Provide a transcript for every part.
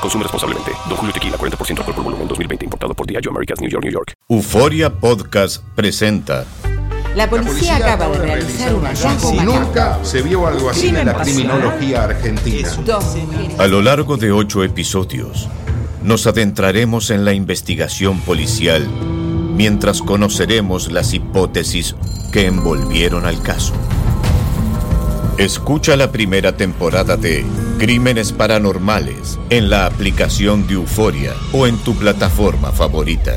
Consume responsablemente. Don Julio Tequila, 40% alcohol por volumen, 2020. Importado por Diageo Americas, New York, New York. Euforia Podcast presenta. La policía acaba de realizar un hallazgo nunca se vio algo así en la criminología argentina. A lo largo de ocho episodios, nos adentraremos en la investigación policial mientras conoceremos las hipótesis que envolvieron al caso. Escucha la primera temporada de Crímenes Paranormales en la aplicación de Euforia o en tu plataforma favorita.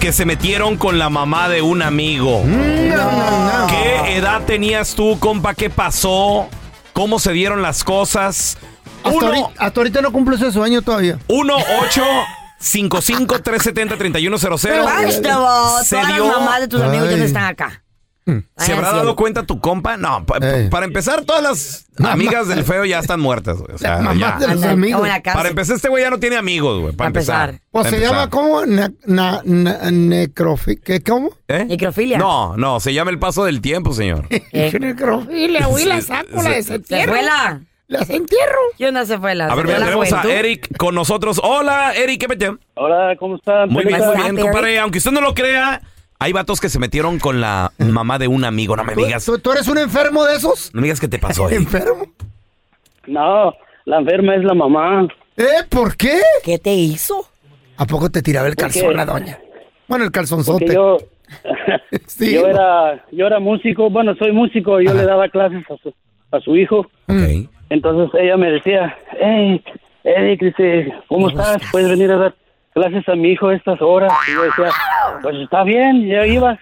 que se metieron con la mamá de un amigo. ¿Qué edad tenías tú, compa? ¿Qué pasó? ¿Cómo se dieron las cosas? Hasta, Uno- ahorita, hasta ahorita no cumplo ese sueño todavía. 1 8 55 370 3100 First of all, Se todas dio- las mamás de tus amigos ya no están acá. ¿Se Vayan habrá dado cuenta tu compa? No, pa- Eh. para empezar, todas las Mamá. amigas del feo ya están muertas, güey. O sea, Las mamás ya. de los amigos. Para empezar, este güey ya no tiene amigos, güey. Para empezar. empezar. Pues Para se empezar. llama como na, na, na- necrofi- ¿Qué cómo? ¿Eh? Necrofilia. No, no, se llama el paso del tiempo, señor. ¿Qué? necrofilia, güey, la saco, la ¿Se fue la? La desentierro. ¿Qué onda se fue la? A se ver, mira, tenemos a? Eric con nosotros. Hola, Eric, ¿qué metió? Hola, ¿cómo están? Muy bien, muy bien, compadre. Aunque usted no lo crea, hay vatos que se metieron con la mamá de un amigo. No me ¿Tú, digas, tú- tú eres un enfermo de esos? no me digas qué te pasó. ¿Enfermo? No, la enferma es la mamá. ¿Eh? ¿Por qué? ¿Qué te hizo? ¿A poco te tiraba el ¿Por calzón la doña? Bueno, el Porque calzonzote. yo, Sí. yo era, yo era músico, bueno, soy músico, yo le daba clases a su, a su hijo. Ok. Entonces ella me decía, hey, Eric, dice, ¿cómo estás? ¿Puedes venir a dar clases a mi hijo a estas horas? Y yo decía, pues está bien, ya iba.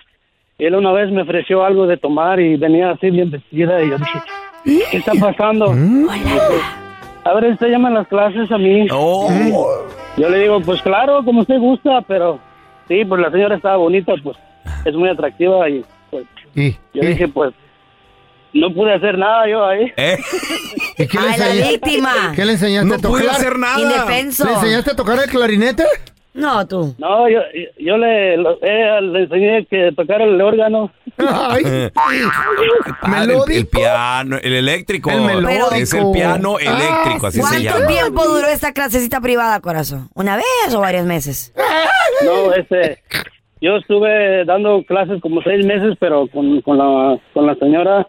Y él una vez me ofreció algo de tomar y venía así bien vestida y yo dije, ¿qué está pasando? Mm. A ver, usted llama las clases a mi hijo. Oh, Yo le digo, pues claro, como usted gusta, pero sí, pues la señora estaba bonita, pues es muy atractiva y pues ¿Y, yo y- dije, pues no pude hacer nada yo ahí. ¿eh? y qué, le Ay, la enseña- víctima. ¿Qué le enseñaste No a tocar? pude hacer nada. Indefenso. ¿Le enseñaste a tocar el clarinete? No, tú. No, yo, yo le, lo- eh, le enseñé que tocara el órgano. Ay, Padre, el, melódico. piano, el eléctrico. El melódico. Es el piano eléctrico, así se ¿Cuánto llama. tiempo duró esta clasecita privada, corazón? ¿Una vez o varios meses? No, este, yo estuve dando clases como seis meses, pero con, con, la, con la señora,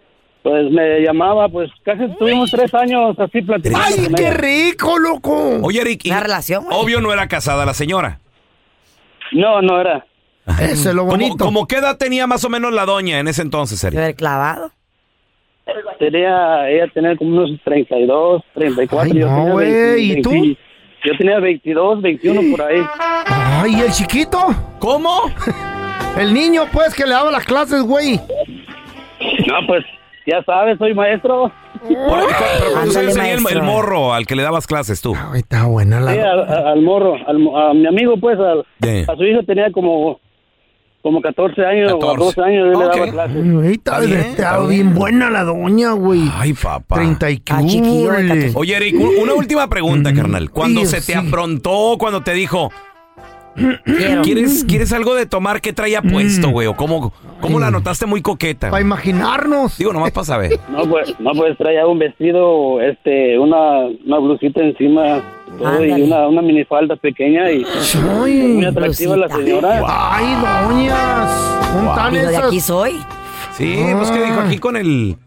pues me llamaba, pues casi estuvimos tres años así platicando. ¡Ay, qué rico, loco! Oye, Eric, y- Una relación, güey. obvio no era casada la señora. No, no era. Eso es lo ¿Cómo, bonito. cómo qué edad tenía más o menos la doña en ese entonces, ¿Se Eric? haber clavado? Tenía, ella tenía como unos 32, 34. Ay, yo no, güey, 20, ¿y tú? 20, Yo tenía 22, 21 por ahí. Ay, ¿y el chiquito? ¿Cómo? El niño, pues, que le daba las clases, güey. No, pues, ya sabes, soy maestro. Pero ¿cuántos Ándale, años tenía el, morro al que le dabas clases tú? Ay, está buena la... Sí, al, morro, al mo- a mi amigo, pues, al- a su hijo tenía como, como 14 años o 14. 12 años, yo le daba clases. Ay, está, bien, está está bien buena la doña, güey. Ay, papá. 30 y Ah, chiquillo de cúrele. 14. Oye, Eric, un- una última pregunta, carnal. Cuando Dios, se te sí. afrontó, cuando te dijo, Quiero. ¿quieres, ¿quieres algo de tomar? ¿Qué traía puesto, güey? ¿O cómo, cómo la notaste muy coqueta? Para imaginarnos. Digo, nomás para saber. No, pues, no, pues traía un vestido, este, una, una blusita encima, todo, y una, una minifalda pequeña y Ay, muy atractiva la blusita. señora. ay, doñas. ¿Cómo están Digo, de esas? aquí soy. Sí, pues que dijo aquí con el...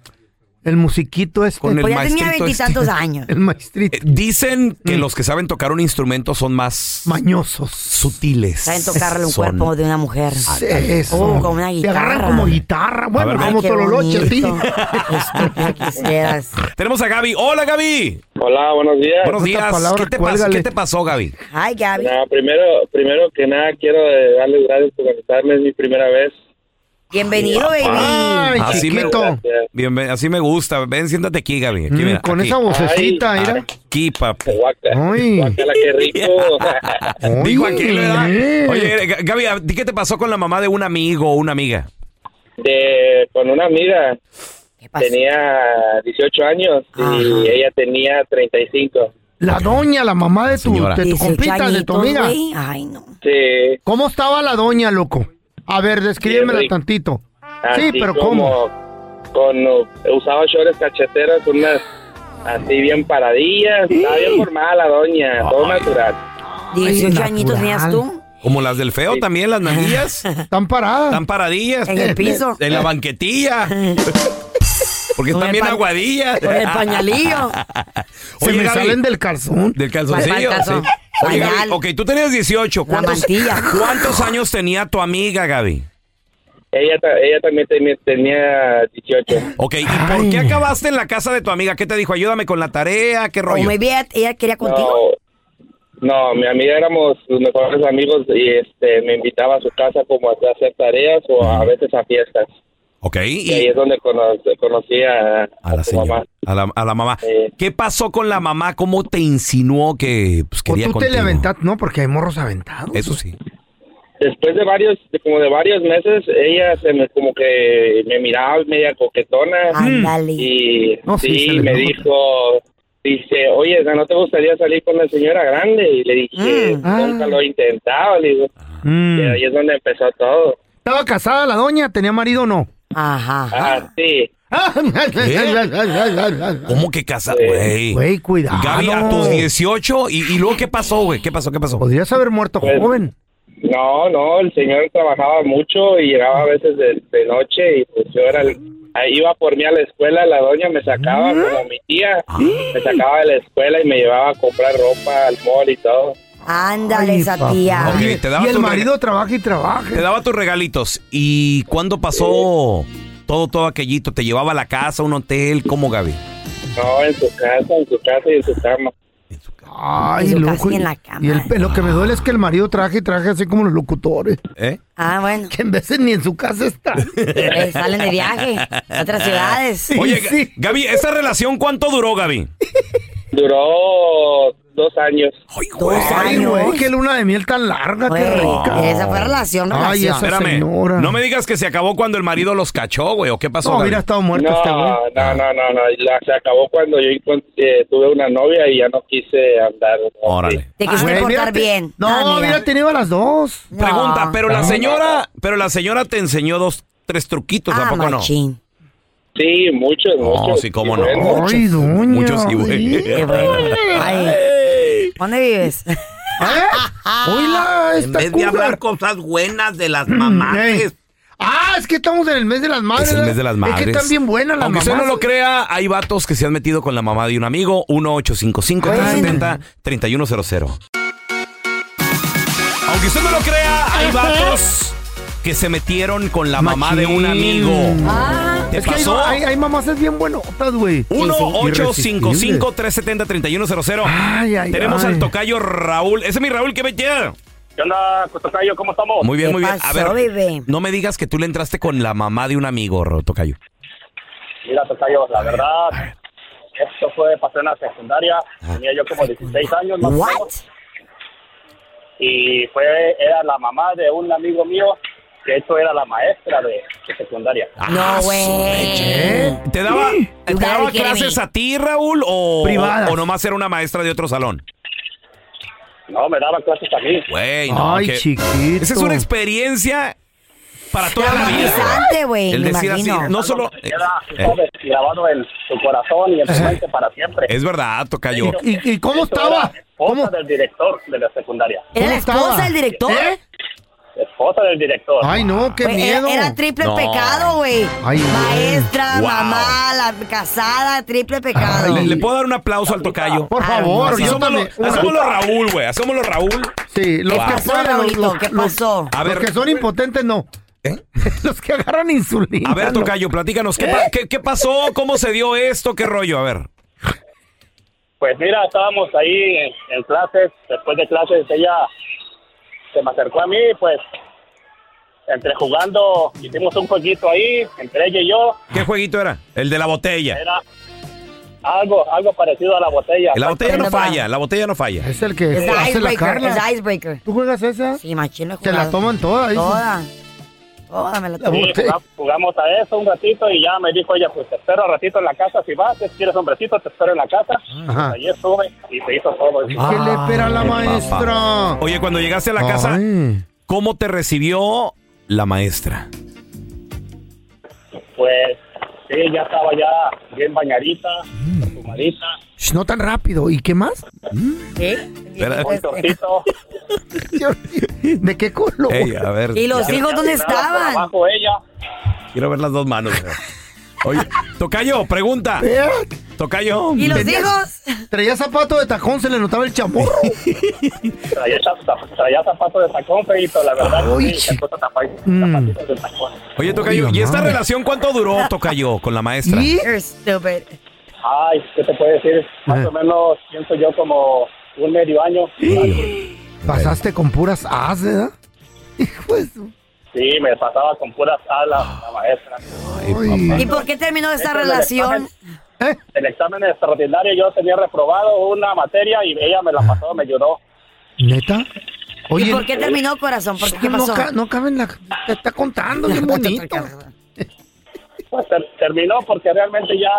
El musiquito este. Con el Pues ya tenía maestrito veintitantos este. años. El maestrito. Eh, Dicen que los que saben tocar un instrumento son más Mañosos. sutiles. Saben tocarle un Son- cuerpo de una mujer. Eso. Oh, como una Te agarran guitarra. como guitarra. Bueno, ver, como Tololoche, sí. quisieras. Tenemos a Gaby. Hola, Gaby. Hola, buenos días. Buenos días. palabra, ¿Qué te, pasó? ¿Qué te pasó, Gaby? Ay, Gaby. Nada, primero, primero que nada quiero eh, darles gracias por invitarme, es mi primera vez. Bienvenido, baby. Ay, Así me, chiquito. Ven, así me gusta. Ven, siéntate aquí, Gaby. Aquí, Mm, mira, con aquí. esa vocecita, Ay, mira. Aquí, papi. Guaca. Ay. Guacala, qué rico. Dijo Oye, aquel, ¿verdad? eh. Oye, G- Gaby, ¿a ti qué te pasó con la mamá de un amigo o una amiga? de, con una amiga, ¿Qué pasó? tenía 18 años y Ajá. ella tenía 35. La doña, la mamá de tu, Señora. de tu 18 compita, de tu amiga. Ay, no. Sí, ¿Cómo estaba la doña, loco? A ver, descríbemela tantito. así Sí, pero ¿cómo? como Con, uh, usaba shorts cacheteras, unas así bien paradillas, estaba bien formada la doña, todo natural. 18 añitos tenías tú. Como las del feo también, las manillas. Están paradas. Están paradillas. En el piso. En la banquetilla. Porque están bien aguadillas. con el pañalillo. Se me Gaby, salen del calzón. Del calzoncillo. el calzón. sí. Oye, Gaby, Pañal. ok, tú tenías 18. ¿Cuántos, mantilla. ¿Cuántos años tenía tu amiga, Gaby? Ella, ta- ella también tenía, tenía 18. Ok, ¿y por qué acabaste en la casa de tu amiga? ¿Qué te dijo? Ayúdame con la tarea, ¿qué O rollo? maybe ella, ella quería contigo. No, no, mi amiga éramos los mejores amigos y este me invitaba a su casa como a hacer tareas o a veces a fiestas. Ok, Y ahí es donde cono- conocí a, a la su señora, mamá. a la, a la mamá. Eh. ¿Qué pasó con la mamá? ¿Cómo te insinuó que pues, quería tú te contigo? le aventaste, no, porque hay morros aventados. Eso sí. Después de varios, de como de varios meses, ella se me como que me miraba media coquetona Ándale. y No, sí, me nota. dijo, dice, oye, ¿no te gustaría salir con la señora grande? Y le dije, Mm. nunca Ah. lo he intentado, le digo. Mm. Y ahí es donde empezó todo. ¿Estaba casada la doña? ¿Tenía marido o no? Ajá. Ah, sí. ¿Cómo que casa, güey? Güey, cuidado. Gaby, a tus 18, ¿y, y luego qué pasó, güey? ¿Qué pasó? ¿Qué pasó? Podrías haber muerto Pues- joven. No, no, el señor trabajaba mucho y llegaba a veces de, de noche y pues yo era el- ahí iba por mí a la escuela, la doña me sacaba como mi tía, me sacaba de la escuela y me llevaba a comprar ropa al mall y todo. Ándale, esa papá. tía. Ok, te daba y el tu marido trabaja y trabaja. Te daba tus regalitos. ¿Y cuándo pasó todo, todo aquellito? ¿Te llevaba a la casa, a un hotel? ¿Cómo, Gaby? No, en su casa, en su casa y en su cama. Ay, En su loco. y- en la cama. Y el, lo que me duele es que el marido traje y traje así como los locutores. ¿Eh? Ah, bueno. Que en veces ni en su casa está. Eh, salen de viaje a otras ciudades. Oye. Ga- Gaby, ¿esa relación cuánto duró, Gaby? Duró dos años. Dos Ay, años. güey, qué luna de miel tan larga, qué rica. esa fue relación, Ay, relación. Espérame. señora. No me digas que se acabó cuando el marido los cachó, güey, ¿o qué pasó, No, hubiera estado muerto No, este güey. no, no, no, no, la- se acabó cuando yo eh, tuve una novia y ya no quise andar. Órale. Te quisiste portar mírate. bien. No, Ah, hubiera tenido a las dos. No. Pregunta, pero la señora, pero la señora te enseñó dos, tres truquitos, ¿a Ah, poco no? Sí, muchos, No, muchos. sí, cómo Y no. Ay. Muchos sí, güey. Ay. ¿Dónde vives? ¿Eh? Oíla, En vez de hablar cosas buenas de las mamás. Ah, es que estamos en el mes de las madres. Es el mes de las madres. Es que están bien buenas las Aunque usted mamás. no lo crea, hay vatos que se han metido con la mamá de un amigo. 1-855-370-3100. Aunque usted no lo crea, hay vatos que se metieron con la mamá de un amigo. Ah, ¿Te es que hay, hay, hay mamás es bien buenotas, güey. 1-855-370-3100. Ay, ay, Tenemos ay. al tocayo Raúl. Ese es mi Raúl, ¿qué metía? ¿Qué onda, Tocayo? ¿Cómo estamos? Muy bien, muy bien. A ver, no me digas que tú le entraste con la mamá de un amigo, Tocayo. Mira, Tocayo, la verdad, esto fue, pasó en la secundaria. Tenía yo como 16 años más o menos. Y fue, era la mamá de un amigo mío, que esto era la maestra de, de secundaria. No, güey. ¿Te daba, ¿te daba clases a ti, Raúl, o, Privadas. o nomás era una maestra de otro salón? No, me daba clases a mí. Güey, no. Ay, que- chiquito. Esa es una experiencia para toda la vida. Traumatizante, güey, El me decir así, imagino. no solo... Queda eh, ¿sabes? grabado en tu corazón y en tu mente para siempre. es verdad, Tocayo. ¿Y, y cómo Esto estaba? era Esposa del director de la secundaria. ¿Era la ¿Cómo esposa del director? ¿Eh? Esposa del director. Ay, no, qué Güey, era, miedo. era triple No. pecado, güey. Ay, güey. Maestra, Wow. mamá, la casada, triple pecado. ¿Le, le puedo dar un aplauso al Tocayo? Por favor, Así yo somos, también. los, así somos los Raúl, güey. Somos los Raúl. Sí, los Wow. que ¿Qué pasó, pueden, los, Raulito? los- ¿Qué los- pasó? A los ver, que son impotentes, no. ¿Eh? los que agarran insulina. a ver, no. Tocayo, platícanos. ¿qué, pa- qué- qué pasó? ¿Cómo se dio esto? ¿Qué rollo? A ver. Pues mira, estábamos ahí en, en clases, después de clases ella se me acercó a mí, pues entre jugando, hicimos un jueguito ahí, entre ella y yo, ¿Qué jueguito era? El de la botella. era algo, algo parecido a la botella. La botella no falla, la botella no falla. Es el que Es hace la Carla. es icebreaker. ¿Tú juegas esa? Sí, machín Se la toman todas. Toda. Toda me la La tomo. Sí, botella. juga- jugamos a eso un ratito y ya me dijo ella, pues te espero al ratito en la casa, si vas, si quieres hombrecito, te espero en la casa. Ajá. Ahí estuve y se hizo todo. ¿Qué le espera a la maestra? papá. Oye, cuando llegaste a la casa, Ay. ¿cómo te recibió la maestra? Pues sí, ya estaba ya bien bañadita, fumadita, Sh, No tan rápido. ¿Y qué más? ¿Qué? Espera. un tortito. ¿De qué color? Ey, a ver. ¿Y los Ya- hijos ya dónde estaban? Abajo ella. Quiero ver las dos manos. güey. Oye, Tocayo, pregunta. Tocayo. ¿Y los Tenías- hijos? Traía zapato de tacón, se le notaba el chamorro. Traía, zap- traía zapatos de tacón, feito, la verdad. Ay, sí, Mm. zapatitos de tacón. Oye, Tocayo, Ay, ¿y esta relación cuánto duró, Tocayo, con la maestra? ¿Y? You're stupid. Ay, ¿qué te puedo decir? Más Ajá. o menos, pienso yo, como un medio año. Pasaste con puras as, ¿verdad? Hijo de su- Sí, me pasaba con puras alas la maestra. Ay. ¿Y por qué terminó esta es el relación? ¿Eh? El examen extraordinario yo tenía reprobado una materia y ella me la pasó, me ayudó. ¿Neta? Oye, ¿Y por qué terminó, corazón? ¿Por qué, qué no, pasó? ca- no cabe en la... Te está contando, bien bonito. Pues ter- terminó porque realmente ya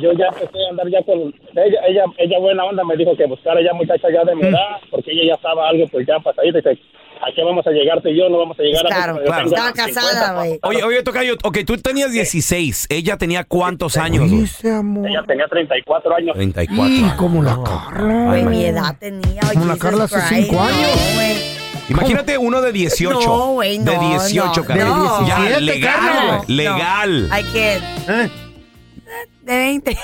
yo ya empecé a andar ya con ella, ella, ella buena onda me dijo que buscara ya muchacha ya de mi edad, porque ella ya estaba algo pues ya pasadita, dice, ¿a qué vamos a llegar tú y yo? No vamos a llegar a Claro, yo claro. Estaba 50, casada, güey. Oye, oye, Tocayo, ok, tú tenías 16, ella tenía cuántos años? Ese amor. Ella tenía 34 años. 34. Y años. como la Carla. Güey, mi edad tenía. Como la Carla hace Christ. cinco años. No. Imagínate uno de 18. No, güey, no, De 18, no, Carla. no. Ya, 17, legal, güey. Legal. Hay que. ¿Eh? De 20.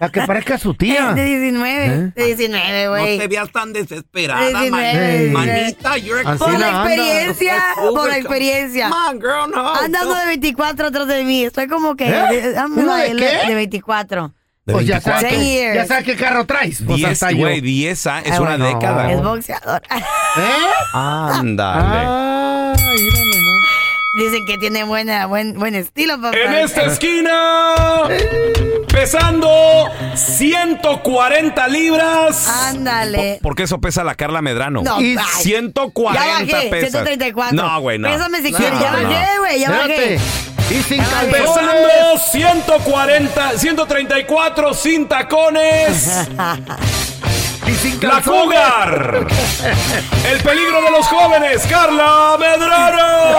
La que parezca su tía. De 19. ¿Eh? De 19, güey. veas tan desesperada, De 19. man. Manita, you're Así Por la la anda. experiencia, por la experiencia. Man, girl, no. Andando de 24 atrás de mí. Estoy como que. ¿Eh? I'm ¿Uno de like- qué? De 24. De Pues ya 24. sabes, ya sabes qué carro traes. Pues 10, hasta yo. güey, 10 ah, es Ah, una bueno. década. Es boxeador. ¿Eh? Ándale. Ah. Dicen que tiene buena, buen, buen estilo, papá. En esta esquina, pesando 140 libras. Ándale. Porque eso pesa la Carla Medrano. No, Y ay. 140 Ya bajé, pesas. 134. No, güey, no. Pésame si No, quieres. Ya no. bajé, güey, ya bajé. Y sin calzones. Pesando 140, 134 sin tacones. Y sin La. Cougar. El peligro de los jóvenes, Carla Medrano.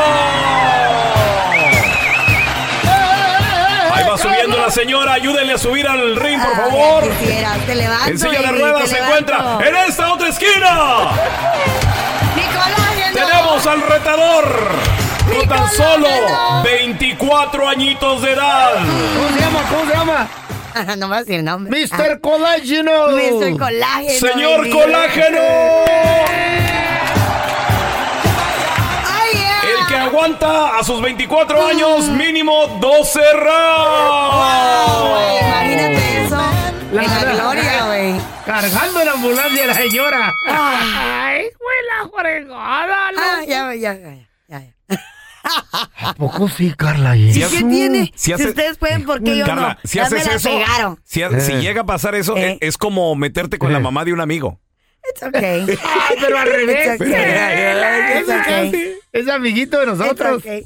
Ahí va subiendo la señora, ayúdenle a subir al ring, por favor. quisiera, te levanto. En silla de ruedas se encuentra en esta otra esquina. Tenemos al retador con tan solo 24 añitos de edad. ¿Cómo se llama? ¿Cómo se llama? no me va a decir nombre. Mr. Colágeno. Mr. Colágeno. Señor. Colágeno. Yeah. El que aguanta a sus 24 años mínimo 12 Wow, güey, rounds. imagínate eso. La- en la gloria, güey. Cargando la ambulancia la señora. Ay, la fregada, Ah, ya, ya, ya. ¿A poco sí, Carla? ¿Y ¿Y qué tiene? si Si, haces- ustedes pueden, ¿por qué yo Carla, no? si ya haces me la eso, pegaron. si, Eh. si llega a pasar eso, Eh. es, es como meterte con la mamá de un amigo. It's okay. Ah, pero al revés. It's okay. It's okay. es amiguito de nosotros. It's okay.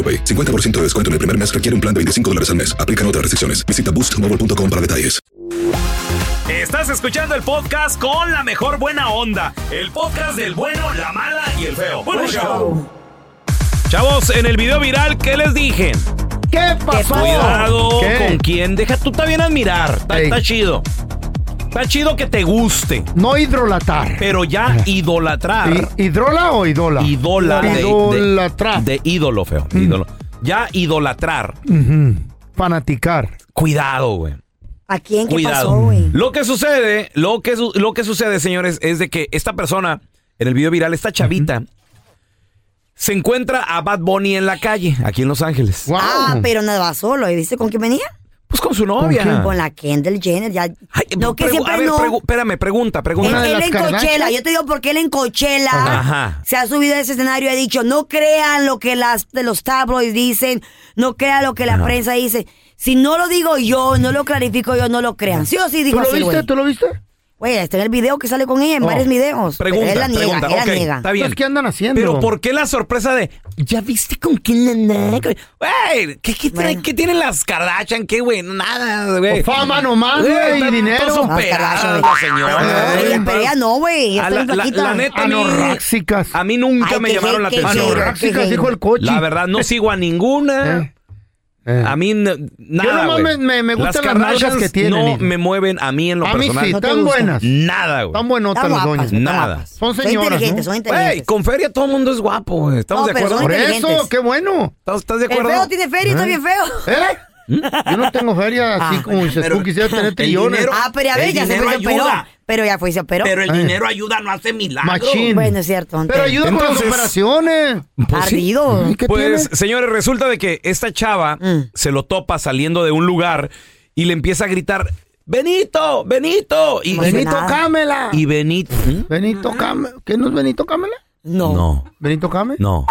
AroPay. 50% de descuento en el primer mes requiere un plan de 25 dólares al mes. Aplican otras restricciones. Visita boostmobile.com para detalles. Estás escuchando el podcast con la mejor buena onda. El podcast del bueno, la mala y el feo. Bueno, show. Chavos, en el video viral, ¿qué les dije? ¿Qué pasó? Cuidado ¿Qué? con quién. Deja, tú bien admirar. Está chido. Está chido que te guste. No hidrolatar. Pero ya idolatrar. ¿Hi- ¿Hidrola o idola? Idola. de- de- Idolatrar. De, ídolo, feo. Ídolo. Ya idolatrar. Fanaticar. Cuidado, güey. ¿A quién? ¿Qué Cuidado. pasó, güey? Lo que sucede, lo que, su- lo que sucede, señores, es de que esta persona, en el video viral, esta chavita, se encuentra a Bad Bunny en la calle, aquí en Los Ángeles. Ah, pero nada va solo. ¿Y viste con quién venía? Pues con su novia. ¿Con, con la Kendall Jenner. Ya. no, que siempre a ver, no. pregu- espérame, pregunta, Él, pregunta. él en Coachella, yo te digo porque él en Coachella Ajá. se ha subido a ese escenario y ha dicho, no crean lo que las de los tabloids dicen, no crean lo que la prensa dice. Si no lo digo yo, no lo clarifico yo, no lo crean. ¿Sí o sí dijo ¿Tú lo así, viste? güey? ¿Tú lo viste? Güey, está en el video que sale con ella, en Oh. varios videos. Pero Pregunta, él la niega, pregunta. él la ok, niega. está bien. ¿qué andan haciendo? Pero ¿por qué la sorpresa de, ya viste con quién anda? Güey, ¿qué, qué, qué tienen las Kardashian? ¿Qué, güey? Nada, güey. Fama nomás, güey, y dinero. la señora. Pero ella- pero ella no, güey. La, la- la neta, a mí, Anorráxicas. a mí nunca Ay, me llamaron la atención. qué dijo el coche. La verdad, no sigo a ninguna. Eh. A mí, nada, nomás güey. me- me- me gustan las nalgas que tienen, no hijo. me mueven a mí en lo A mí personal. sí, ¿No te están gusta? buenas. Nada, güey. Están buenotas las doñas. Nada. Son Son señoras, inteligentes, ¿no? son inteligentes. con feria todo el mundo es guapo, güey. ¿Estamos No, de acuerdo? son Por eso, qué bueno. ¿Estás, estás de El acuerdo? feo tiene feria y está bien feo. ¿Eh? Yo no tengo feria así Ah, como dices tú, quisiera tener trillones. dinero- Ah, pero a ver, El ya se fue Pero ya fue y se operó. Pero el Ay. dinero ayuda, no hace milagros. Machín. Bueno, es cierto. Pero ayuda con Entonces- las operaciones. Pues sí. Ardido. ¿Y qué Pues, tiene? señores, resulta de que esta chava Mm. se lo topa saliendo de un lugar y le empieza a gritar, Benito, Benito. Y, Benito. Cámela. y Benito... ¿Mm? Benito Cámela. ¿Qué no es Benito Cámela? No. No, ¿Benito Cámela? no,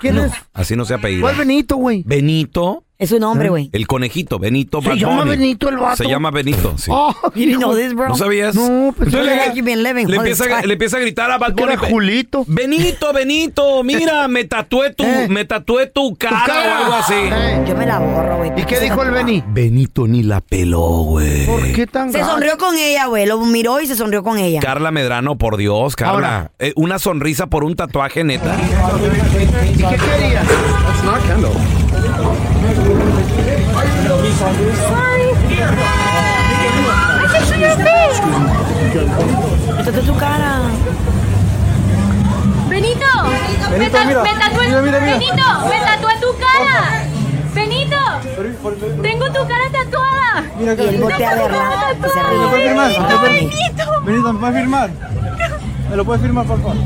¿Quién es? así no se apellida. ¿Cuál Benito, güey? Benito, Es un hombre, güey. el conejito, Benito ¿Se Bad llama Bunny. Benito el vato? Se llama Benito, sí. Oh, You didn't know this, bro. ¿No sabías? No, pues Entonces le- like you've been living le all empieza, time. le empieza a gritar a Bad Bunny. era Julito. Benito, Benito, mira, me tatué tu, Eh. me tatué tu cara, cara. o algo así. Eh. Yo me la borro, güey. ¿Y qué dijo el Beni? Benito ni la peló, güey. ¿Por qué tan Se gacho? sonrió con ella, güey. Lo miró y se sonrió con ella. Carla Medrano, por Dios, Carla. Ahora. Eh, una sonrisa por un tatuaje, neta. ¿Y qué quería? Es tu cara. Benito, me, ta- me tatué, Benito, me tatué tu cara. Benito, tengo tu cara tatuada. Y él voltea a verla y se ríe. Benito, Benito. Benito, ¿me puedes firmar? ¿Me lo puedes firmar, por favor?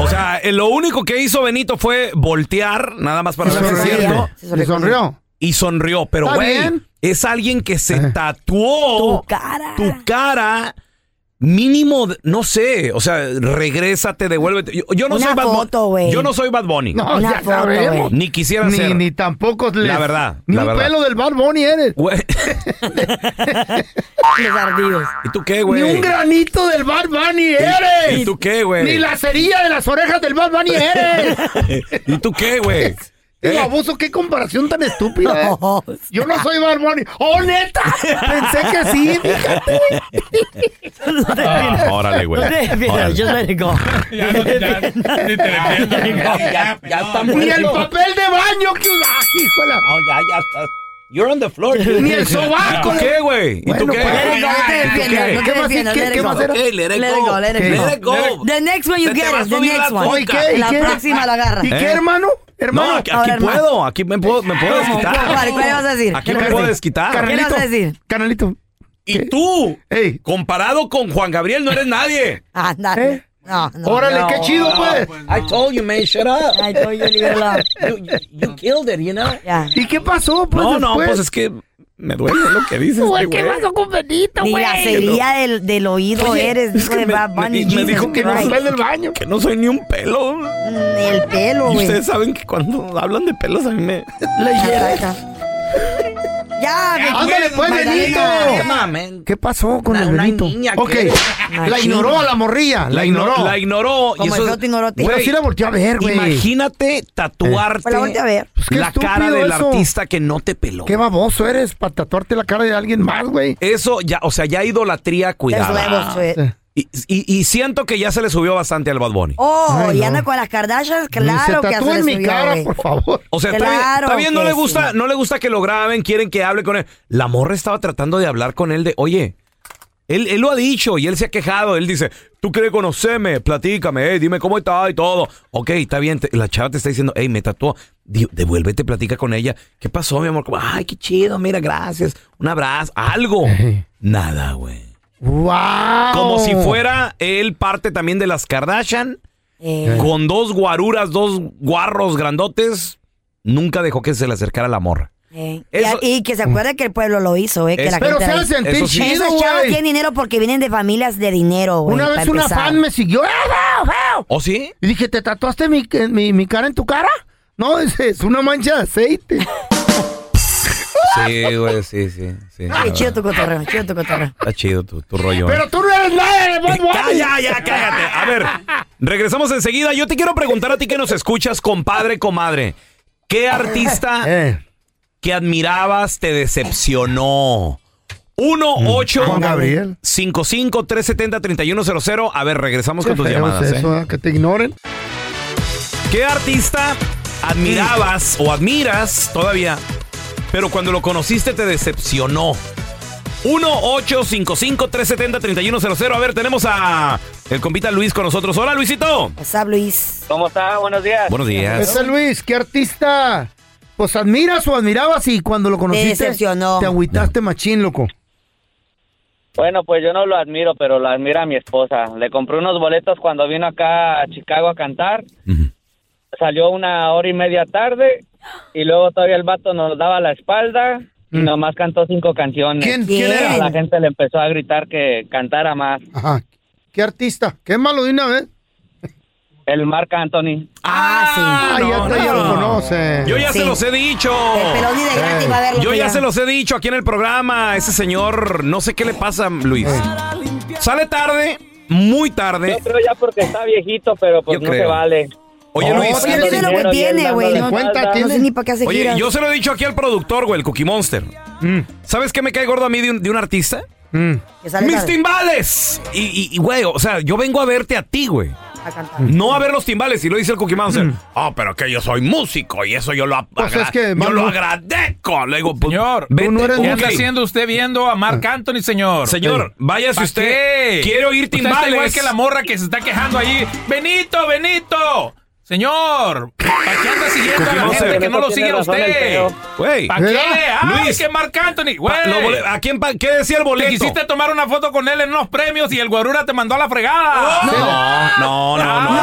O sea, eh, lo único que hizo Benito fue voltear, nada más para ver si es cierto. Se sonrió. Y sonrió. Y sonrió, pero Está güey, bien. es alguien que se tatuó Tu cara. tu cara mínimo, no sé, o sea, regrésate, devuélvete. Yo, yo no Una soy Bad foto, Bunny. güey. Yo no soy Bad Bunny. No, Una ya foto, sabemos. Ni quisiera Ni, ser. ni tampoco les- La verdad, Ni la un verdad. pelo del Bad Bunny eres. Güey, Los ardidos. ¿Y tú qué, Ni güey? un granito del Bad Bunny eres. ¿Y tú qué, güey? Ni la cerilla de las orejas del Bad Bunny eres. ¿Y tú qué, güey? Qué baboso, qué comparación tan estúpida. ¿eh? No, Yo no soy Bad Bunny. ¡Oh, neta! Pensé que sí, fíjate. Ah, órale, güey. No Órale. just let it go. Ya, ya está Ni el papel de baño que... ¡Ah, híjola! No, ya, ya está. You're on the floor. Ni el sobaco. ¿Y tú qué, güey? ¿Y tú qué? pues, Let it go, no te ¿Y tú defiendas, qué? ¿Qué más- qué- let it qué go. más era? Ok, let it go. let it ¿Qué? go. Let it go. The next one you Se te get va a it, the next one. azúcar. ¿Y qué? ¿Y La qué? próxima la agarra. ¿Y qué, ¿Eh? hermano? Hermano. No, aquí, aquí hermano. puedo. Aquí me puedo, me puedo desquitar. ¿Cuál, cuál le vas a decir? Aquí ¿Qué me puedo desquitar. ¿Qué le vas a decir? Canalito. Y tú, Ey. comparado con Juan Gabriel, no eres nadie. Anda. ¿Eh? No, no. Órale, no. qué chido, pues. I told you, man, shut up. Ay, told you, leave it alone. You, you- you killed it, you know? Ya. ¿Y qué pasó, pues, No, no, después? pues es que me duele lo que dices. Güey, este ¿Qué güey. pasó con Benito, Ni güey? la cerilla del, del oído Oye, eres, es que de me- Bad Bunny. me- me Jesus dijo que no. Sale del baño. Que no soy ni un pelo. Ni el pelo, Y güey. ustedes saben que cuando hablan de pelos a mí me... Ya, Ándale, pues, Benito. ¿Qué pasó con Una- el Benito? niña ok, que- la ignoró a la morrilla, la ignoró. La ignoró. Y eso, ignoró a ti. Pero Güey, sí la volteó a ver, güey. Imagínate tatuarte Pues la a ver. Pues la cara del eso. artista que no te peló. Qué baboso eres para tatuarte la cara de alguien más, güey. Eso ya, o sea, ya idolatría, cuidado. Y, y- y siento que ya se le subió bastante al Bad Bunny. Oh, Ay, y no. anda con las Kardashians, se claro que se en mi subió, cara, por favor. O sea, está bien, Claro está bien, no le gusta, sí. no le gusta que lo graben, quieren que hable con él. La morra estaba tratando de hablar con él de, oye, él, él lo ha dicho y él se ha quejado. Él dice, tú quieres conocerme, platícame, dime cómo está y todo. Ok, está bien. te- la chava te está diciendo, hey, me tatuó. Di- Devuélvete, platica con ella. ¿Qué pasó, mi amor? Como, Ay, qué chido, mira, gracias. Un abrazo, algo. Nada, güey. ¡Wow! Como si fuera él parte también de las Kardashian, Eh, con dos guaruras, dos guarros grandotes. Nunca dejó que se le acercara la morra. eh. Eso- y, y que se acuerde que el pueblo lo hizo, eh, que Es- la Pero gente se hace sentir sí. chido, Esos chavos güey. tienen dinero porque vienen de familias de dinero, güey. Una vez una empezar. fan me siguió. ¡Eh, feo! ¿Oh, sí? Y dije, ¿te tatuaste mi, mi, mi cara en tu cara? No, es, es una mancha de aceite. Sí, güey, sí, sí. sí Ay, chido tu cotorreo, chido tu cotorreo. Está chido tu, tu rollo. Pero tú no eres nada de Bad Bunny. Ya, ya, ya, cállate. A ver, regresamos enseguida. Yo te quiero preguntar a ti que nos escuchas, compadre, comadre. ¿Qué artista Eh, que admirabas te decepcionó? 1 8 Juan Gabriel. 55 370 3100 A ver, regresamos con tus llamadas. es ¿eh? eso, ¿eh? que te ignoren. ¿Qué artista admirabas o admiras todavía, pero cuando lo conociste te decepcionó? 1-855-370-3100. A ver, tenemos a el compita Luis con nosotros. Hola, Luisito. What's up, Luis? ¿Cómo está? Buenos días. Buenos días. Ese Luis, ¿qué artista? Pues admiras o admirabas y cuando lo conociste decepcionó. te agüitaste machín, loco. Bueno, pues yo no lo admiro, pero lo admira mi esposa. Le compré unos boletos cuando vino acá a Chicago a cantar. Salió una hora y media tarde y luego todavía el vato nos daba la espalda y nomás cantó cinco canciones. ¿Quién- quién era? La gente le empezó a gritar que cantara más. Ajá. ¿Qué artista? ¿Qué malo de una vez? El Marc Anthony. Ah, Ah, sí. ya, te- ya lo conoce. Yo ya Sí. se los he dicho. De va a. Yo tú ya se los he dicho aquí en el programa. Ese señor, no sé qué le pasa, Luis. Sale tarde, muy tarde. Yo creo ya porque está viejito, pero pues Yo no creo. se vale. Oye, No, Luis. Tiene lo dinero que tiene, güey. No, cuenta, no tiene. sé ni para qué hace Oye, giras. yo se lo he dicho aquí al productor, güey, el Cookie Monster. ¿Sabes qué me cae gordo a mí de un, de un artista? Mm. ¡Mis timbales! Y, güey, o sea, yo vengo a verte a ti, güey. a cantar. No a ver los timbales. Y lo dice el Cookie Monster. Ah, pero que yo soy músico y eso yo lo, Pues es que, yo lo agradezco. Le digo, pues, Señor, vete, tú no eres ¿Qué está haciendo usted viendo a Marc Anthony, señor? Señor, váyase ¿Pa' usted. qué? Quiero oír Usted está timbales. igual que la morra que se está quejando ahí. Benito, Benito. Señor, ¿para qué anda siguiendo a la gente que no lo sigue a usted? Güey. ¿Para qué? Ay, Luis. que Marc Anthony, güey. ¿A quién ¿Qué decía el boleto? Te quisiste tomar una foto con él en unos premios y el guarura te mandó a la fregada. No, no, no, no. No,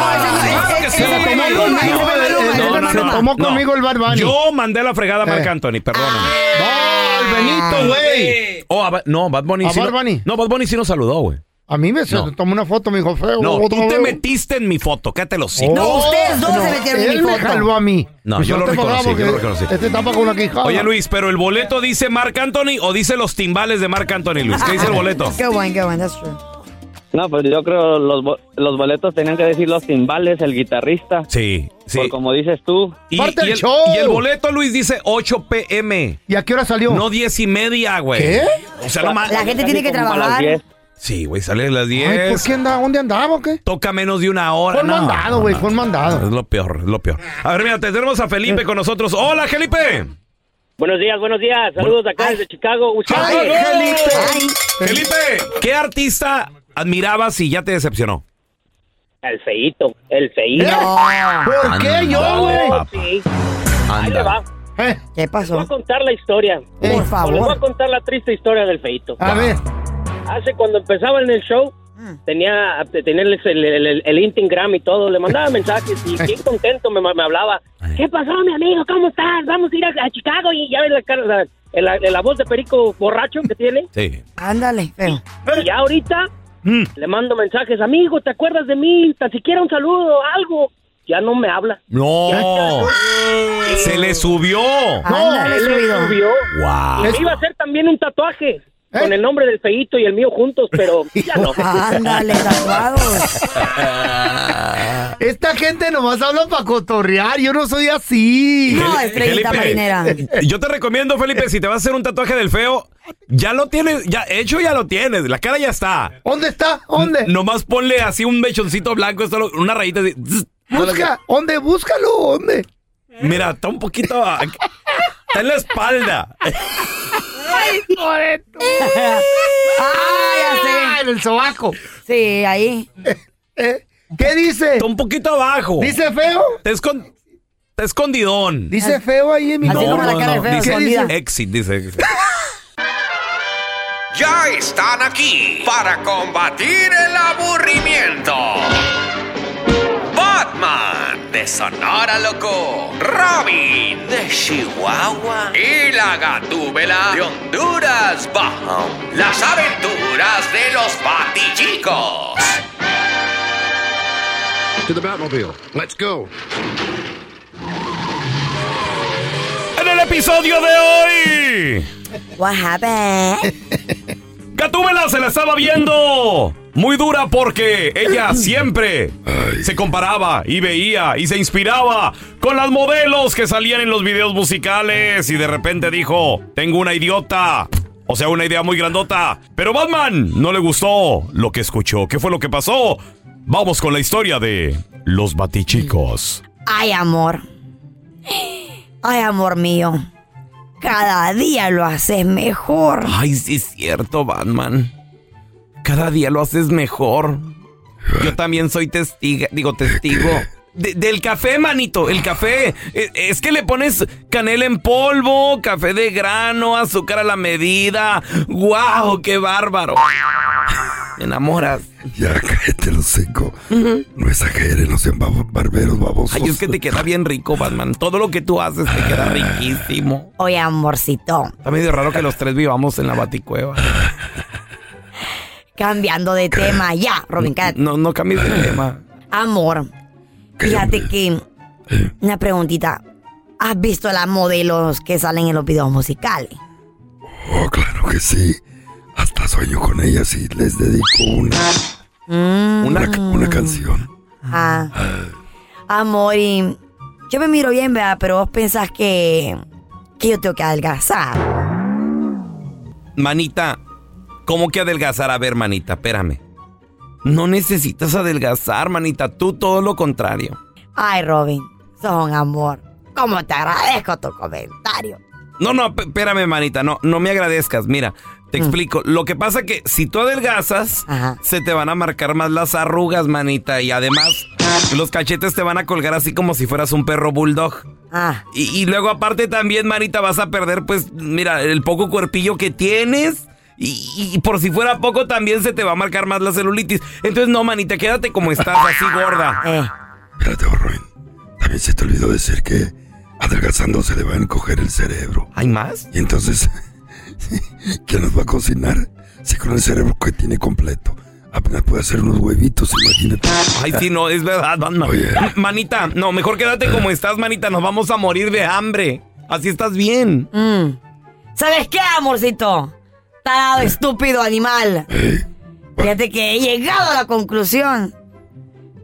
no, se tomó conmigo el Bad Bunny. Yo mandé la fregada a Marc Eh. Anthony, perdóname. No, el Benito, güey. Oh, no, Bad Bunny ¿A sí. Bad no- Bunny? No, Bad Bunny sí nos saludó, güey. A mí me No. tomó una foto, me dijo feo. No, tú te metiste en mi foto, cállate los cinco. No, ustedes dos se metieron en mi foto. Él me jaló a mí. No, Pues yo lo reconocí, yo lo reconocí. Este tapa con una quijada. Oye, Luis, pero el boleto dice Marc Anthony o dice los timbales de Marc Anthony, Luis. ¿Qué dice el boleto? Qué bueno, qué bueno, that's true. No, pues yo creo los, los boletos tenían que decir los timbales, el guitarrista. Sí, sí. Por como dices tú. Y, y el, y el boleto, Luis, dice 8 pm. ¿Y a qué hora salió? No 10 y media, güey. ¿Qué? O sea, no más. La gente tiene que trabajar. 10. Sí, güey, sale a las 10. Ay, ¿por qué andaba? ¿Dónde andaba o qué? Toca menos de una hora. Fue No, mandado, güey, fue un mandado. Es lo peor, es lo peor. A ver, mira, tenemos a Felipe con nosotros. Hola, Felipe. Buenos días, buenos días. Saludos acá desde Chicago. Ay, Felipe. Felipe, ¿qué artista admirabas y ya te decepcionó? El feíto, el feíto. ¿Por qué yo, güey? Sí. Ahí le va. Eh, ¿Qué Les voy pasó? a contar la historia. Por Les voy favor. a contar la triste historia del feíto. A ver. Hace cuando empezaba en el show, tenía, tenía el, el, el, el, el Instagram y todo, le mandaba mensajes y bien contento me, me hablaba. ¿Qué pasó, mi amigo? ¿Cómo estás? Vamos a ir a, a Chicago y ya ves la, cara- la, la, la voz de perico borracho que tiene. Sí. Ándale, feo. Y ya ahorita Mm. le mando mensajes, amigo, ¿te acuerdas de mí? Tan siquiera un saludo, algo. Ya no me habla. No. Se le subió. Ándale, Él le subió. Wow. Me iba a hacer también un tatuaje ¿Eh? con el nombre del feíto y el mío juntos, pero ya no. Ándale. Esta gente nomás habla para cotorrear. Yo no soy así. No, estrellita marinera. Yo te recomiendo, Felipe, si te vas a hacer un tatuaje del feo, ya lo tienes, ya hecho ya lo tienes, la cara ya está. ¿Dónde está? ¿Dónde? Nomás ponle así un mechoncito blanco, esto, lo- una rayita así. Busca. ¿Dónde? Búscalo. ¿Dónde? Mira, está un poquito. Está en la espalda. Ay, joder. tú. Ah, ya sé. En el sobaco. Sí, ahí. Eh, ¿Qué dice? Está un poquito abajo. ¿Dice feo? Está, escon- está escondidón. ¿Dice feo ahí en mi Así no, como la no, cara no. de feo, Dice, escondida. exit, dice. exit. Ya están aquí para combatir el aburrimiento. Batman de Sonora Loco, Robin de Chihuahua y la Gatúbela de Honduras Bajo. Las aventuras de los Batichicos. To the Batmobile. Let's go. En el episodio de hoy, What happened? Gatúbela se la estaba viendo muy dura porque ella siempre se comparaba y veía y se inspiraba con las modelos que salían en los videos musicales y de repente dijo, tengo una idiota. O sea, una idea muy grandota. Pero Batman no le gustó lo que escuchó. ¿Qué fue lo que pasó? Vamos con la historia de los batichicos. Ay, amor. Ay, amor mío. Cada día lo haces mejor. Ay, sí es cierto, Batman. Cada día lo haces mejor. Yo también soy testigo, digo testigo. De- del café, manito, el café. E- Es que le pones canela en polvo, café de grano, azúcar a la medida. ¡Guau! ¡Qué bárbaro! Me enamoras. Ya cállate los cinco. No exageres, no sean babo- barberos babosos. Ay, es que te queda bien rico, Batman. Todo lo que tú haces te queda riquísimo. Oye, amorcito. Está medio raro que los tres vivamos en la baticueva. Cambiando de tema. Ya, Robin, cállate. No, no cambies de tema. Amor. Fíjate que. Una preguntita. ¿Has visto las modelos que salen en los videos musicales? Oh, claro que sí. Hasta sueño con ellas y les dedico una, Mm. una, una canción. Ah. Amor, y yo me miro bien, ¿verdad? Pero vos pensás que. que yo tengo que adelgazar. Manita, ¿cómo que adelgazar? A ver, manita, espérame. No necesitas adelgazar, manita. Tú todo lo contrario. Ay, Robin, sos un amor. ¿Cómo te agradezco tu comentario? No, no, espérame, manita. No, no me agradezcas. Mira, Te explico. Lo que pasa que si tú adelgazas, se te van a marcar más las arrugas, manita. Y además, los cachetes te van a colgar así como si fueras un perro bulldog. Ah. Y, y luego aparte también, manita, vas a perder, pues, mira, el poco cuerpillo que tienes. Y, y por si fuera poco, también se te va a marcar más la celulitis. Entonces, no, manita, quédate como estás, así gorda. Espérate, Borroin. También se te olvidó decir que adelgazando se le va a encoger el cerebro. ¿Hay más? Y entonces, ¿quién nos va a cocinar? Si con el cerebro que tiene completo apenas puede hacer unos huevitos, imagínate. Ay, sí, no, es verdad, man- Manita, no, mejor quédate como estás, manita. Nos vamos a morir de hambre. Así estás bien. Mm. ¿Sabes qué, amorcito? Tarado, estúpido animal. Fíjate que he llegado a la conclusión.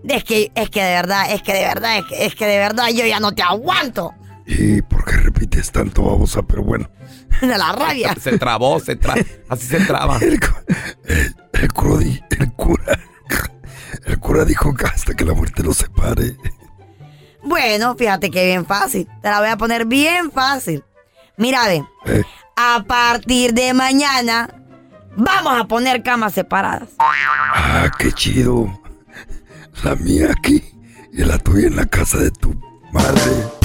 de Es que, es que de verdad, es que de verdad, es que, es que de verdad yo ya no te aguanto. ¿Y por qué repites tanto, babosa? Pero bueno. De la rabia. Se trabó, se tra así se traba. El, cura, di- el cura, el cura dijo que hasta que la muerte los separe. Bueno, fíjate que bien fácil. Te la voy a poner bien fácil. Mira, ve. A partir de mañana vamos a poner camas separadas. Ah, qué chido. La mía aquí y la tuya en la casa de tu madre.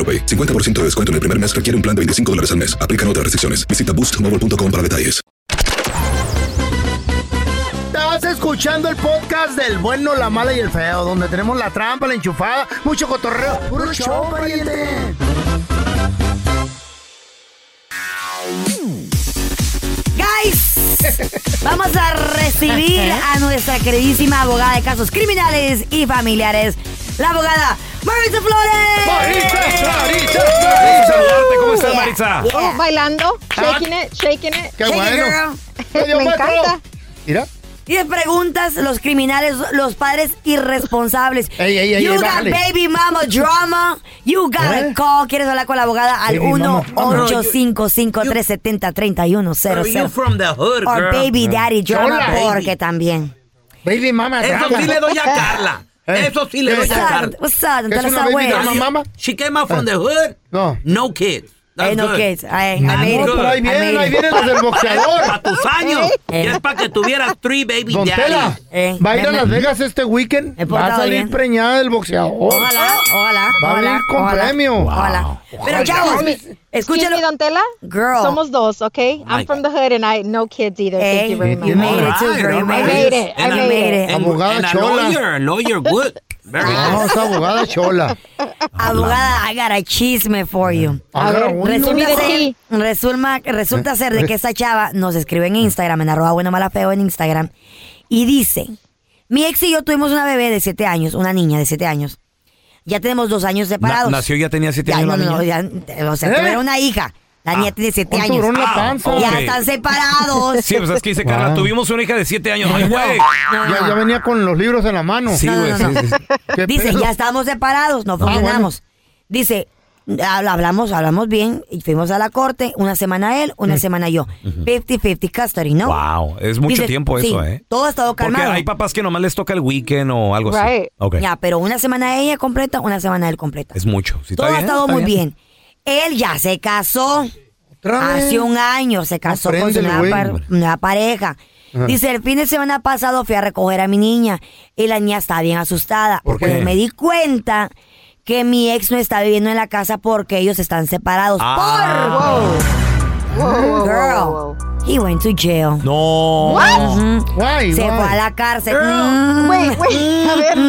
AroPay. 50% de descuento en el primer mes requiere un plan de 25 dólares al mes. Aplican otras restricciones. Visita boostmobile.com para detalles. Estás escuchando el podcast del bueno, la mala y el feo, donde tenemos la trampa, la enchufada, mucho cotorreo. ¡Puro show, pariente! vamos a recibir a nuestra queridísima abogada de casos criminales y familiares, la abogada Marisa Flores. Marisa, Marisa, Marisa. saludarte. ¿Cómo estás, Marisa? Oh, bailando, shaking it, shaking it. Qué Shake it, bueno. girl. Me encanta. Mira. Y de preguntas, los criminales, los padres irresponsables. Ey, ey, ey, you ey, got bájale. baby mama drama. You got ¿Eh? a call. ¿Quieres hablar con la abogada? Al Baby mama drama. 1-855-370-3100. Pero you from the hood, Or girl. baby daddy drama, porque también. Baby mama. Eso drama. sí le doy a Carla. Eh, Eso sí le doy a Carla. What's up? ¿Qué es una baby drama, mama? She came out from the hood. No. No kids. That's Hey, no good. kids. I, I That's made it. Pero ahí I vienen, ahí vienen los del boxeador. Para tus años. Eh. Y es para que tuvieras three baby Don Tela. Eh, va a ir a Las Vegas este weekend. Va a salir bien. preñada del boxeador. Ojalá, ojalá. Va a ojalá, venir con ojalá, premio. Ojalá. Pero chavos, escúchalo. me, Don Tela. Girl. Somos dos, okay? I'm from the hood and I no kids either. Hey, Thank you very you much. made it too, girl. You made I it. made it. I a- made it. and- Abogada and a chola. lawyer, lawyer good. Very No, esa abogada chola. Abogada, I got a chisme for you. A ver, Resulta ser, tea. resulta, resulta ser de que esta chava nos escribe en Instagram, en arroba bueno mala feo en Instagram, y dice, mi ex y yo tuvimos una bebé de 7 años, una niña de 7 años. Ya tenemos dos años separados. Na- nació ya tenía siete Ya, años no, la no, no, niña. ya, o sea, ¿Eh? tuvieron una hija. La niña tiene 7 ¿Cuánto años. duró en la Ah, panza? Ya ok. están separados. Sí, pues es que dice Carla, Ah. tuvimos una hija de siete años. Ay, güey. Ya, ya venía con los libros en la mano. Sí, güey, no, sí, no. sí, sí. ¿Qué Dice, pedo? ya estamos separados, no funcionamos. Dice, Hab- Hablamos, hablamos bien y fuimos a la corte, una semana él, una semana yo. 50-50 custody, ¿no? Wow, es mucho Dice, tiempo sí, eso, ¿eh? Todo ha estado Porque calmado. hay papás que nomás les toca el weekend o algo así. Right. Ok. Ya, pero una semana ella completa, una semana él completa. Es mucho. Sí, está Todo ha bien, estado está muy bien. Él ya se casó. Hace un año se casó con su nueva, par- nueva pareja. Ajá. Dice, el fin de semana pasado fui a recoger a mi niña y la niña está bien asustada. ¿Por Pues qué? me di cuenta que mi ex no está viviendo en la casa porque ellos están separados. Ah. Por... Girl, he went to jail. No. Ujú. Why, Se why? fue a la cárcel. Girl, wait, wait, a ver.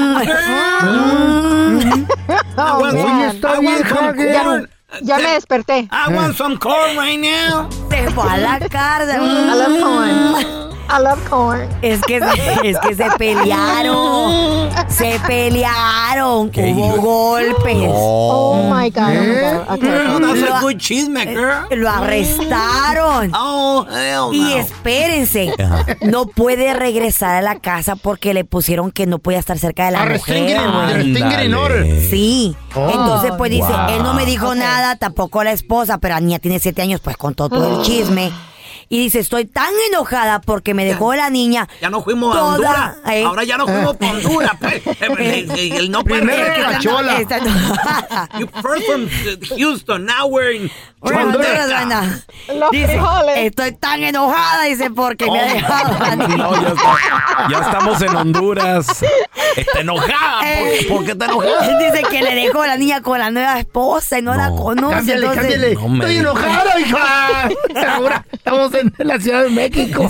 Oh, Oye, man. está vieja, Ya, me desperté. I want some corn right now. Se fue a la cárcel. I love corn. I love corn. Es que, se- es que se pelearon. Se pelearon. Hubo golpes. Oh my God. Oh my ¿Eh? God. Okay. Girl, that's Lo- a good chisme, girl. Lo arrestaron. Oh, hell Y no. espérense, no puede regresar a la casa porque le pusieron que no podía estar cerca de la mujer. order. Sí. Oh. Entonces, pues dice, él no me dijo nada, tampoco la esposa, pero la niña tiene siete años, pues contó todo el chisme. Y dice, estoy tan enojada porque me dejó la niña. Ya no fuimos a Honduras. ¿eh? Ahora ya no fuimos a Honduras, pues. El, el- el no Primero perder. era la chola. Esta- You first from uh, Houston, now we're in Honduras. Honduras, Dice, estoy tan enojada, dice, porque me ha dejado la niña. No, ya, está- ya estamos en Honduras. Está enojada. Eh, ¿Por, por qué está enojada? Dice que le dejó la niña con la nueva esposa y no, la conoce. Cámbiale, entonces- cámbiale. No me Estoy enojada, hija. Ahora estamos en la Ciudad de México.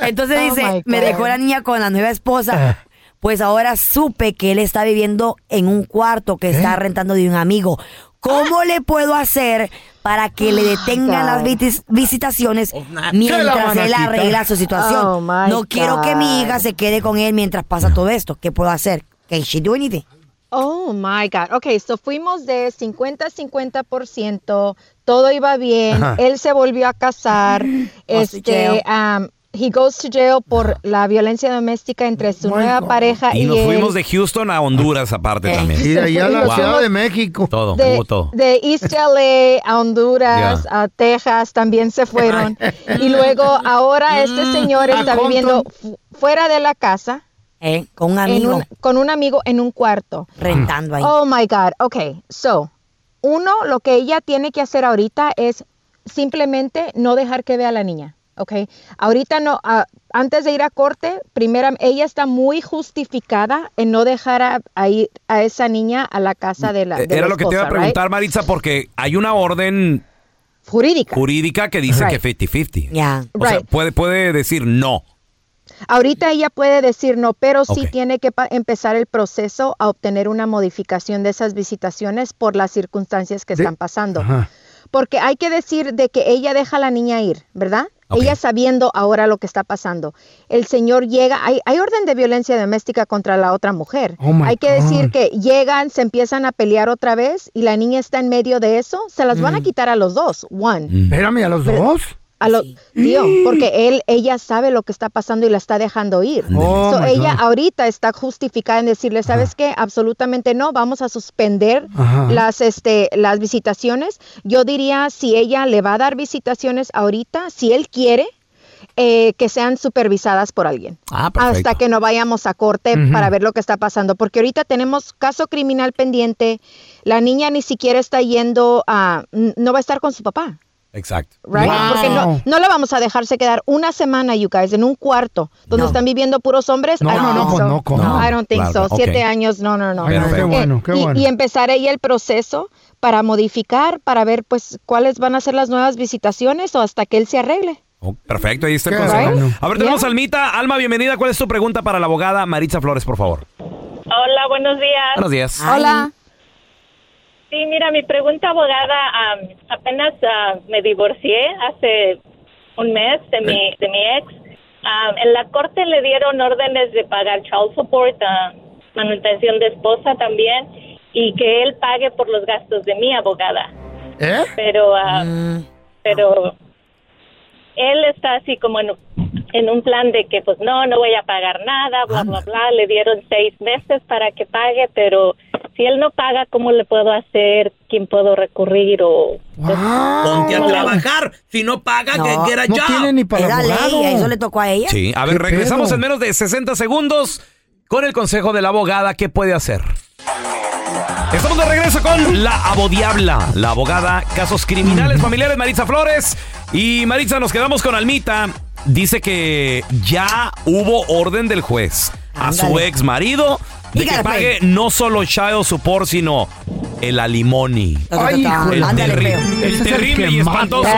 Entonces Oh dice, my me God. dejó la niña con la nueva esposa. Pues ahora supe que él está viviendo en un cuarto que está rentando de un amigo. ¿Cómo le puedo hacer para que le detengan las visitaciones la mientras a él arregla su situación? Oh, no quiero que mi hija se quede con él mientras pasa todo esto. ¿Qué puedo hacer? Can she do anything? Oh my God. Ok, so fuimos de 50-50%, todo iba bien, Ajá. él se volvió a casar, este, um, he goes to jail por la violencia doméstica entre su My nueva God. pareja y, Y nos él. fuimos de Houston a Honduras aparte Eh. también. Y de allá a la Wow. Ciudad de México. Todo, de, hubo todo. de East LA a Honduras, a Texas también se fueron. y luego ahora este señor a está Compton. viviendo fu- fuera de la casa ¿Eh? Con un en amigo un- con un amigo en un cuarto. rentando ahí. Oh my God. Ok, so, uno, lo que ella tiene que hacer ahorita es simplemente no dejar que vea a la niña. Ok, ahorita no, ah, antes de ir a corte, primera, ella está muy justificada en no dejar a, a ir a esa niña a la casa de la. de Era la lo que te iba a preguntar, Maritza, porque hay una orden right? Jurídica. jurídica que dice Right. que 50-50. Ya. O sea, Right. puede, puede decir no. Ahorita ella puede decir no, pero sí tiene que empezar el proceso a obtener una modificación de esas visitaciones por las circunstancias que De- están pasando. Ajá. Porque hay que decir de que ella deja a la niña ir, ¿verdad? Ella sabiendo ahora lo que está pasando. El señor llega, hay, hay orden de violencia doméstica contra la otra mujer. Oh, hay que decir God. que llegan, se empiezan a pelear otra vez y la niña está en medio de eso, se las Mm. van a quitar a los dos, one. Espérame, ¿a los dos? A lo, tío, porque él, ella sabe lo que está pasando y la está dejando ir. Oh, So, ella God. ahorita está justificada en decirle, ¿sabes qué? Absolutamente no, vamos a suspender Ajá. las, este, las visitaciones. Yo diría, si ella le va a dar visitaciones ahorita, si él quiere, eh, que sean supervisadas por alguien. Ah. Hasta que no vayamos a corte para ver lo que está pasando. Porque ahorita tenemos caso criminal pendiente. La niña ni siquiera está yendo a... No va a estar con su papá. Exacto. Right? Wow. Porque no, no la vamos a dejarse quedar una semana, you guys, en un cuarto donde No. están viviendo puros hombres. No, I don't no, no, think so. no, ¿cómo? I don't think Claro, so. Siete años, no, no, no. No, qué bueno, qué y, bueno. y empezar ahí el proceso para modificar, para ver pues cuáles van a ser las nuevas visitaciones o hasta que él se arregle. Oh, perfecto, ahí está el consejo. bueno. A ver, tenemos Yeah. a Almita. Alma, bienvenida. ¿Cuál es tu pregunta para la abogada Maritza Flores, por favor? Hola, buenos días. Buenos días. Hola. Sí, mira, mi pregunta, abogada, am, apenas ah, me divorcié hace un mes de mi, de mi ex. Am, en la corte le dieron órdenes de pagar child support, ah, manutención de esposa también, y que él pague por los gastos de mi abogada. ¿Eh? Pero, ah, pero él está así como en, en un plan de que pues no, no voy a pagar nada, bla, bla, bla. Le dieron seis meses para que pague, pero si él no paga, ¿cómo le puedo hacer? ¿Quién puedo recurrir? O Ponte a ¿Cómo le- trabajar. Si no paga, No, que quiera no ya. tiene ni para Era abogado. ley, eso le tocó a ella. Sí, a ver, ¿Qué regresamos pedo? en menos de 60 segundos con el consejo de la abogada. ¿Qué puede hacer? Estamos de regreso con la abodiabla, la abogada, casos criminales familiares, Maritza Flores. Y Maritza, nos quedamos con Almita. Dice que ya hubo orden del juez a su ex marido de que Dígale, pague no solo child support, sino el alimony. Ay, hijo, el, ándale, terri- feo. el Ese es el terrible que y espantoso.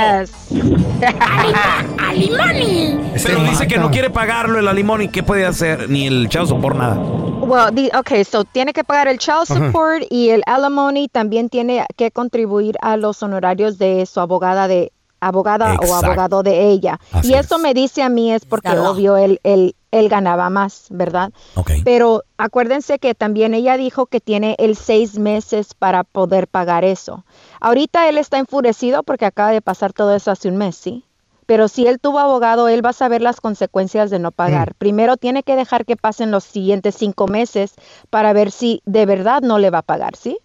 ¡Alimony! Pero dice que no quiere pagarlo el alimony. ¿Qué puede hacer? Ni el child support, nada. Well, the- okay, so tiene que pagar el child Ajá. support y el alimony también tiene que contribuir a los honorarios de su abogada de abogada Exacto. o abogado de ella. Así y eso me dice a mí es porque obvio él, él, él ganaba más, ¿verdad? Pero acuérdense que también ella dijo que tiene el seis meses para poder pagar eso. Ahorita él está enfurecido porque acaba de pasar todo eso hace un mes, ¿sí? Pero si él tuvo abogado, él va a saber las consecuencias de no pagar. Primero tiene que dejar que pasen los siguientes cinco meses para ver si de verdad no le va a pagar, ¿sí?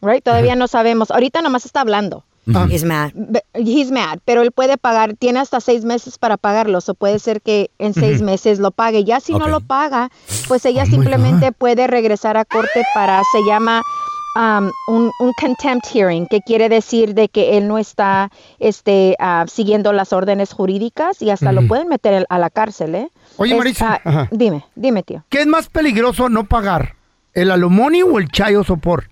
Right? Todavía no sabemos. Ahorita nomás está hablando. He's mad. He's mad, pero él puede pagar, tiene hasta seis meses para pagarlo, o puede ser que en seis meses lo pague. Ya si no lo paga, pues ella simplemente puede regresar a corte para, se llama um, un, un contempt hearing, que quiere decir de que él no está este, ah, siguiendo las órdenes jurídicas y hasta lo pueden meter a la cárcel, ¿eh? Oye, Marisa, ah, dime, dime, tío. ¿Qué es más peligroso no pagar? ¿El alimony o el chayo support?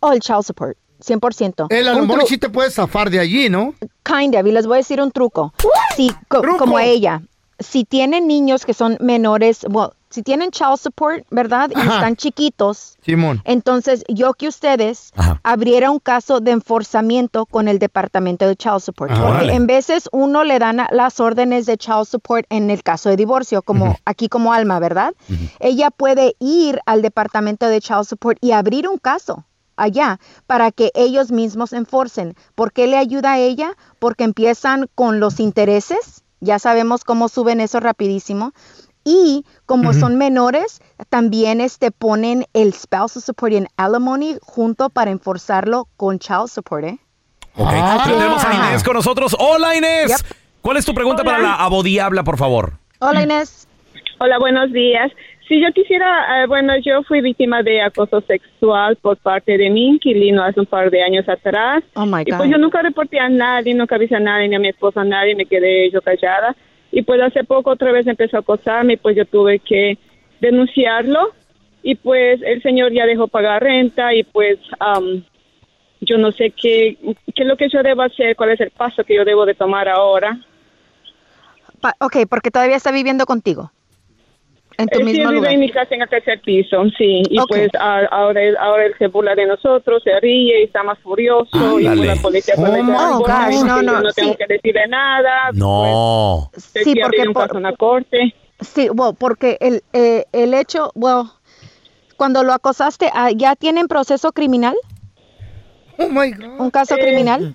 Oh, el child support, 100%. El Un alimony tru- sí te puedes zafar de allí, ¿no? Kind of, y les voy a decir un truco. Si, co- como ella, si tienen niños que son menores, well, si tienen child support, ¿verdad? Y Ajá. están chiquitos, Simón. entonces yo que ustedes abriera un caso de enforzamiento con el departamento de child support. Ah, porque órale. en veces uno le dan a- las órdenes de child support en el caso de divorcio, como aquí como Alma, ¿verdad? Ella puede ir al departamento de child support y abrir un caso allá para que ellos mismos enforcen. ¿Por qué le ayuda a ella? Porque empiezan con los intereses, ya sabemos cómo suben eso rapidísimo. Y como son menores, también este ponen el spousal support y el alimony junto para enforzarlo con child support, ¿eh? Ok. Ah. Pero tenemos a Inés con nosotros. Hola, Inés. Yep. ¿Cuál es tu pregunta para la abodiabla, por favor? Hola, Inés. Hola, buenos días. Si yo quisiera, eh, bueno, yo fui víctima de acoso sexual por parte de mi inquilino hace un par de años atrás. Oh my Y God. pues yo nunca reporté a nadie, nunca avisé a nadie, ni a mi esposa, a nadie, me quedé yo callada. Y pues hace poco otra vez empezó a acosarme y pues yo tuve que denunciarlo. Y pues el señor ya dejó pagar renta y pues am, yo no sé qué, qué es lo que yo debo hacer, cuál es el paso que yo debo de tomar ahora. Pa- ok, porque todavía está viviendo contigo. En tu Él sí mismo vive lugar. en mi casa en el tercer piso, sí. Y Ok. pues a- ahora, él- ahora él se burla de nosotros, se ríe y está más furioso. Y pues la policía Oh my dice, gosh, "Ay, no, no, no tengo sí. que decirle nada. No. Pues, Sí, que porque un por- la corte. Sí, well, porque el, eh, el hecho, well, cuando lo acosaste, ah, ¿ya tienen proceso criminal? Oh my God. ¿Un caso Eh, criminal?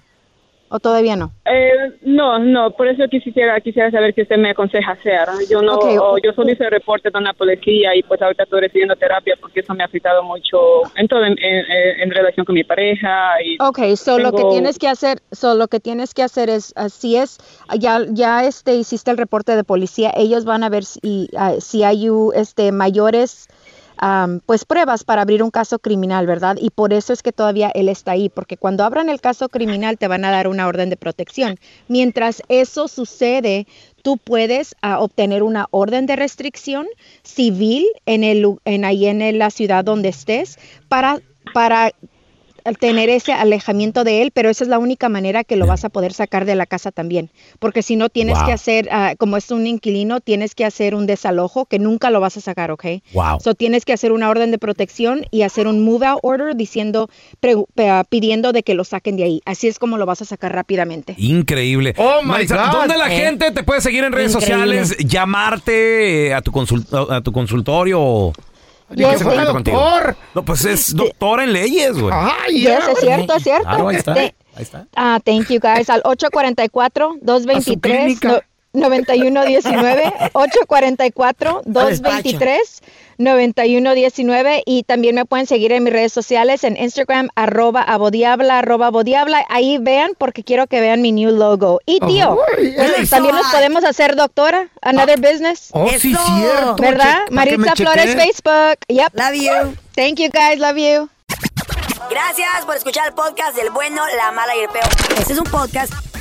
¿O todavía no? Eh, no, no, por eso quisiera quisiera saber qué usted me aconseja hacer. Yo no, o yo solo hice reporte de una policía y pues ahorita estoy recibiendo terapia porque eso me ha afectado mucho en todo, en, en- en relación con mi pareja. Y Ok, so lo que tengo- tienes que hacer, so lo que tienes que hacer es, así es, ya, ya este hiciste el reporte de policía, ellos van a ver si, ah, si hay este mayores am, pues pruebas para abrir un caso criminal, ¿verdad? Y por eso es que todavía él está ahí, porque cuando abran el caso criminal te van a dar una orden de protección. Mientras eso sucede, tú puedes ah, obtener una orden de restricción civil en el en ahí en la ciudad donde estés para para tener ese alejamiento de él, pero esa es la única manera que lo vas a poder sacar de la casa también, porque si no tienes Wow. que hacer, ah, como es un inquilino, tienes que hacer un desalojo que nunca lo vas a sacar, ¿ok? Wow. So tienes que hacer una orden de protección y hacer un move out order diciendo, pre- ah, pidiendo de que lo saquen de ahí. Así es como lo vas a sacar rápidamente. Increíble. Oh, my God. ¿dónde la Eh. gente te puede seguir en redes Increíble. sociales, llamarte eh, a tu, consult- a tu consultorio o Yes, ¿Qué se contacta doctor. contigo? No, pues es doctora en leyes, güey. Yes, es cierto, es cierto. Claro, ahí está. Te- Ahí está. Ah, thank you guys. Al 844-223. Clínica. 9119-844-223-9119 y también me pueden seguir en mis redes sociales en Instagram arroba abodiabla arroba abodiabla ahí vean porque quiero que vean mi new logo y tío Ay, también nos podemos hacer doctora another business Oh, sí, Eso. cierto. ¿verdad? Che- Maritza Flores. Facebook yep Love you thank you guys love you Gracias por escuchar el podcast del bueno, la mala y el peor. Este es un podcast